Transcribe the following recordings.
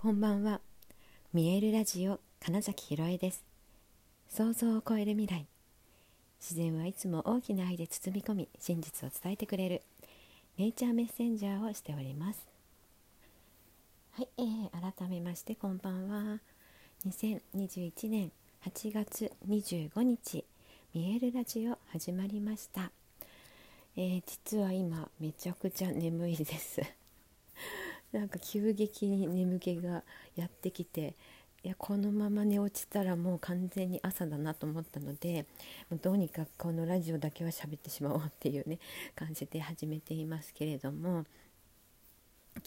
こんばんは。見えるラジオ金崎ひろえです。想像を超える未来。自然はいつも大きな愛で包み込み真実を伝えてくれるネイチャーメッセンジャーをしております。はい、えー、改めましてこんばんは。2021年8月25日見えるラジオ始まりました、えー、実は今めちゃくちゃ眠いです。なんか急激に眠気がやってきていやこのまま寝落ちたらもう完全に朝だなと思ったのでどうにかこのラジオだけは喋ってしまおうっていうね感じで始めていますけれども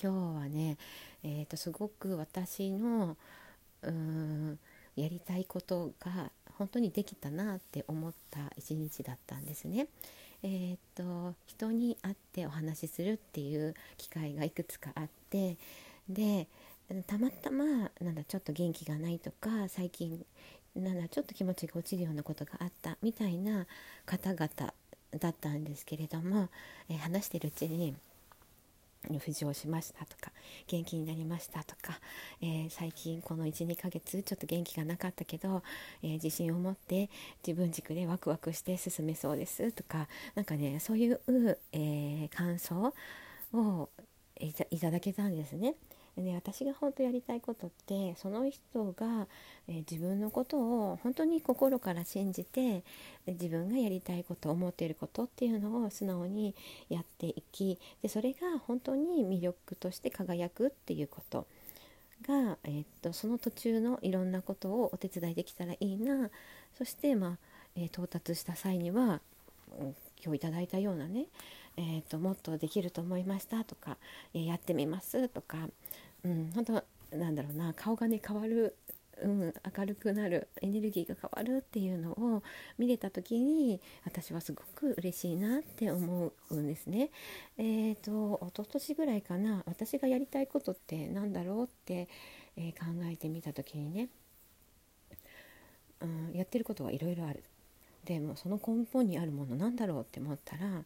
今日はね、えー、とすごく私のうーんやりたいことが本当にできたなって思った一日だったんですね。えー、っと人に会ってお話しするっていう機会がいくつかあってでたまたまなんだちょっと元気がないとか最近なんだちょっと気持ちが落ちるようなことがあったみたいな方々だったんですけれども、えー、話してるうちに浮上しましたとか元気になりましたとか、えー、最近この12ヶ月ちょっと元気がなかったけど、えー、自信を持って自分軸でワクワクして進めそうですとか何かねそういう、えー、感想をいただけたんですね。で私が本当やりたいことってその人が、えー、自分のことを本当に心から信じて自分がやりたいこと思っていることっていうのを素直にやっていきでそれが本当に魅力として輝くっていうことが、えー、っとその途中のいろんなことをお手伝いできたらいいな。そして、まあえー、到達した際には、今日いただいたようなねえーと、もっとできると思いましたとか、え、やってみますとか、うん、本当なんだろうな顔がね変わる、うん、明るくなるエネルギーが変わるっていうのを見れた時に私はすごく嬉しいなって思うんですね。えーと一昨年ぐらいかな私がやりたいことって何だろうって、えー、考えてみた時にね、うん、やってることはいろいろある。でもその根本にあるものなんだろうって思ったら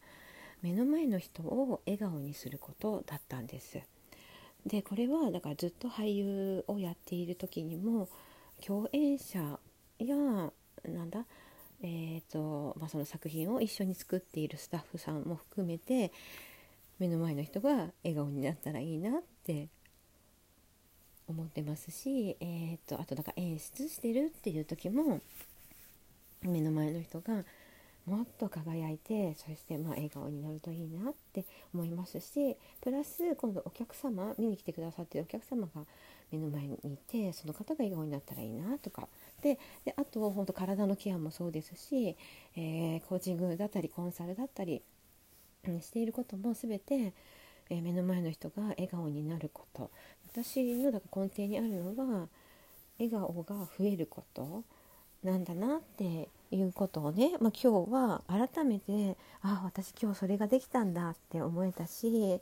目の前の人を笑顔にすることだったんです。でこれはだからずっと俳優をやっている時にも共演者やなんだえーとまあ、その作品を一緒に作っているスタッフさんも含めて目の前の人が笑顔になったらいいなって思ってますし、えーと、あとだから演出してるっていう時も目の前の人がもっと輝いてそしてまあ笑顔になるといいなって思いますしプラス今度お客様見に来てくださってるお客様が目の前にいてその方が笑顔になったらいいなとか。であと本当体のケアもそうですし、えー、コーチングだったりコンサルだったり、うん、していることも全て、えー、目の前の人が笑顔になること。私のだから根底にあるのは笑顔が増えることなんだなっていうことをね、まあ、今日は改めてあ私今日それができたんだって思えたし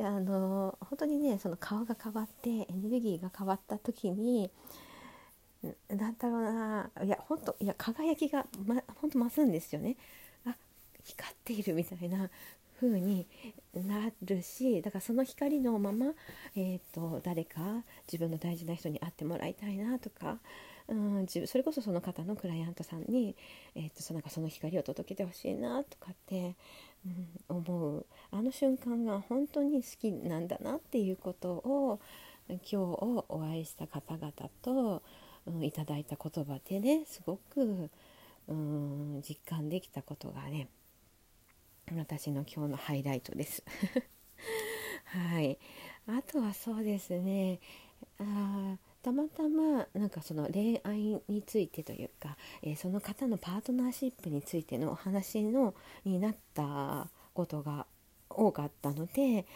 あの本当にねその顔が変わってエネルギーが変わった時に何だろうないや本当いや輝きが、ま、本当増すんですよね。あ光っているみたいな風になるしだからその光のまま、えーと誰か自分の大事な人に会ってもらいたいなとかうんそれこそその方のクライアントさんに、えー、とそなんかその光を届けてほしいなとかって、うん、思う。あの瞬間が本当に好きなんだなっていうことを今日お会いした方々と、うん、いただいた言葉でねすごく、うん、実感できたことがね私の今日のハイライトです。はい、あとはそうですねあたまたまなんかその恋愛についてというか、えー、その方のパートナーシップについてのお話のになったことが多かったので、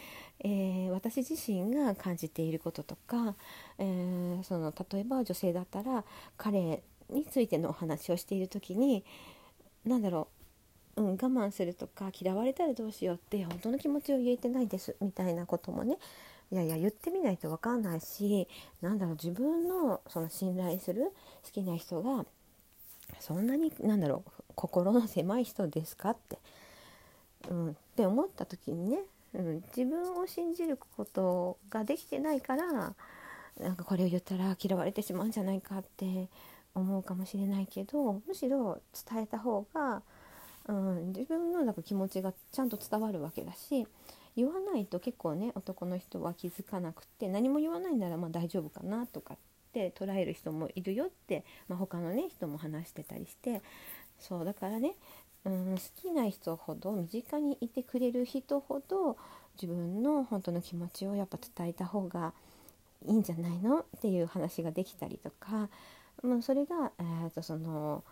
えー、私自身が感じていることとか、えー、その例えば女性だったら彼についてのお話をしている時に何だろう、うん、我慢するとか嫌われたらどうしようって本当の気持ちを言えてないですみたいなこともねいやいや言ってみないと分かんないしなんだろう自分のその信頼する好きな人がそんなになんだろう心の狭い人ですかって、うん、って思った時にね、うん、自分を信じることができてないからなんかこれを言ったら嫌われてしまうんじゃないかって思うかもしれないけどむしろ伝えた方が、うん、自分のなんか気持ちがちゃんと伝わるわけだし言わないと結構ね男の人は気づかなくて何も言わないならまあ大丈夫かなとかって捉える人もいるよって、まあ、他のね人も話してたりしてそうだからね、うん、好きな人ほど身近にいてくれる人ほど自分の本当の気持ちをやっぱ伝えた方がいいんじゃないのっていう話ができたりとか、まあ、それが、えー、とその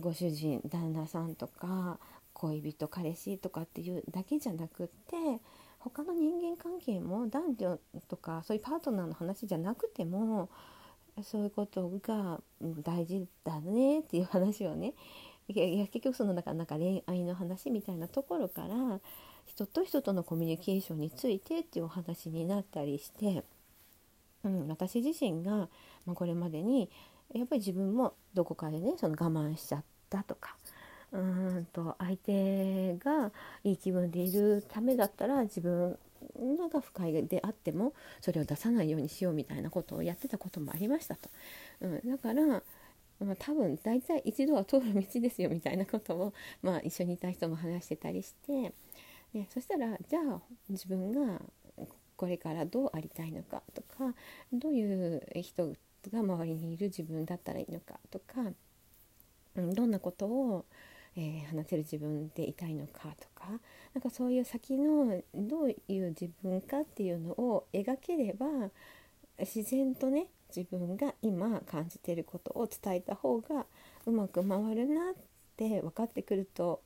ご主人旦那さんとか恋人彼氏とかっていうだけじゃなくって他の人間関係も男女とかそういうパートナーの話じゃなくてもそういうことが大事だねっていう話をねいや結局そのなんかなんか恋愛の話みたいなところから人と人とのコミュニケーションについてっていうお話になったりして、うん、私自身が、まあ、これまでにやっぱり自分もどこかでねその我慢しちゃったとかうんと相手がいい気分でいるためだったら自分が不快であってもそれを出さないようにしようみたいなことをやってたこともありましたと。うん、だからまあ、多分大体一度は通る道ですよみたいなことを、まあ、一緒にいた人も話してたりして、ね、そしたらじゃあ自分がこれからどうありたいのかとかどういう人が周りにいる自分だったらいいのかとか、うん、どんなことをえー、話せる自分でいたいのかとかなんかそういう先のどういう自分かっていうのを描ければ自然とね自分が今感じてることを伝えた方がうまく回るなって分かってくると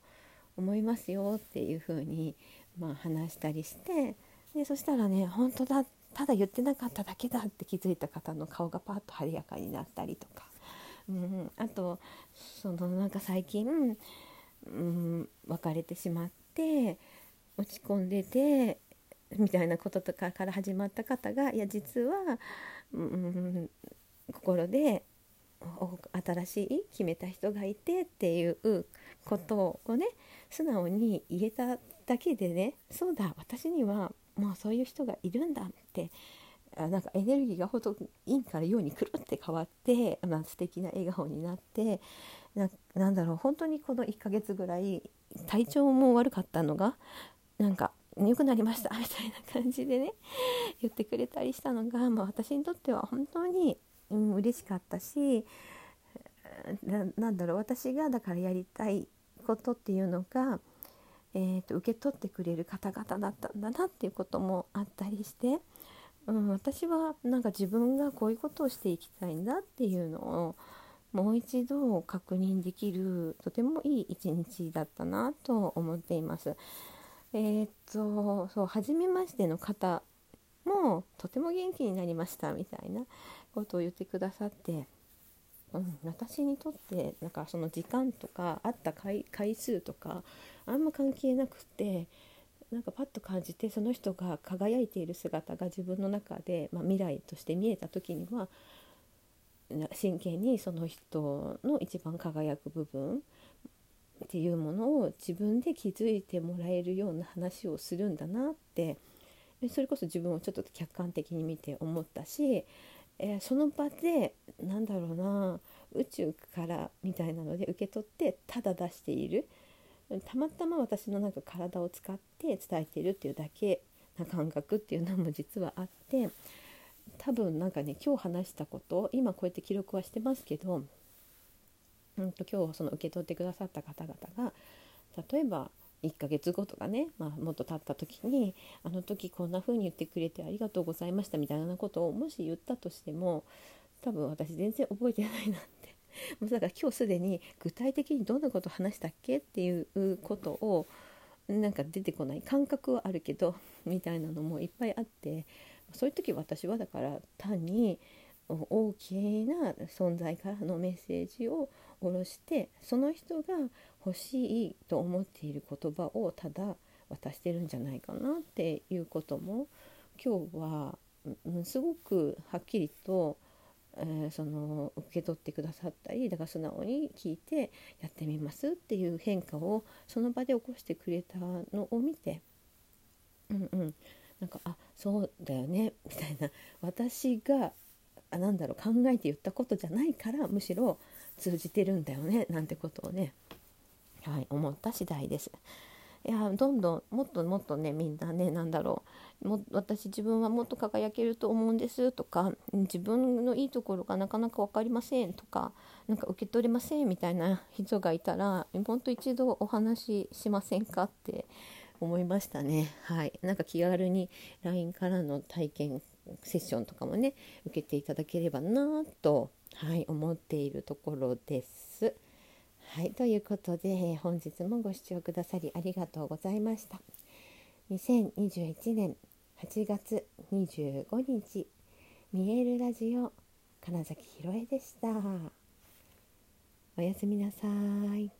思いますよっていう風にまあ話したりしてでそしたらね本当だってただ言ってなかっただけだって気づいた方の顔がパッと晴れやかになったりとか。うん、あとそのなんか最近、うん、別れてしまって落ち込んでてみたいなこととかから始まった方がいや実は、うん、心で新しい決めた人がいてっていうことをね素直に言えただけでねそうだ私にはもうそういう人がいるんだってあなんかエネルギーがほと陰から陽にくるって変わって、まあ、素敵な笑顔になってななんだろう本当にこの1ヶ月ぐらい体調も悪かったのがなんか良くなりましたみたいな感じでね言ってくれたりしたのが、まあ、私にとっては本当に、うん、嬉しかったしなんだろう私がだからやりたいことっていうのが、えーと受け取ってくれる方々だったんだなっていうこともあったりして。うん、私はなんか自分がこういうことをしていきたいんだっていうのをもう一度確認できるとてもいい一日だったなと思っています。えー、っとそう初めましての方もとても元気になりましたみたいなことを言ってくださって、うん、私にとってなんかその時間とか会った回数とかあんま関係なくてなんかパッと感じてその人が輝いている姿が自分の中で、まあ、未来として見えた時には真剣にその人の一番輝く部分っていうものを自分で気づいてもらえるような話をするんだなってそれこそ自分をちょっと客観的に見て思ったし、えー、その場でなんだろうな宇宙からみたいなので受け取ってただ出している。たまたま私のなんか体を使って伝えているっていうだけな感覚っていうのも実はあって多分なんかね今日話したこと今こうやって記録はしてますけど、うんと、今日その受け取ってくださった方々が例えば1ヶ月後とかね、まあ、もっと経った時にあの時こんな風に言ってくれてありがとうございましたみたいなことをもし言ったとしても多分私全然覚えてないなって。もうだから今日すでに具体的にどんなこと話したっけっていうことをなんか出てこない感覚はあるけどみたいなのもいっぱいあってそういう時私はだから単に大きな存在からのメッセージを下ろしてその人が欲しいと思っている言葉をただ渡してるんじゃないかなっていうことも今日は、すごくはっきりとえー、その受け取ってくださったりだから素直に聞いてやってみますっていう変化をその場で起こしてくれたのを見て、うんうんなんかあそうだよねみたいな。私がなんだろう考えて言ったことじゃないからむしろ通じてるんだよねなんてことをね、はい、思った次第です。いやどんどんもっともっとねみんなね何だろうも私自分はもっと輝けると思うんですとか自分のいいところがなかなか分かりませんとかなんか受け取れませんみたいな人がいたら本当一度お話ししませんかって思いましたね。はい、なんか気軽に LINE からの体験セッションとかもね受けていただければなと、はい、思っているところです。はい、ということで本日もご視聴くださりありがとうございました。2021年8月25日見えるラジオ金崎ひろえでした。おやすみなさい。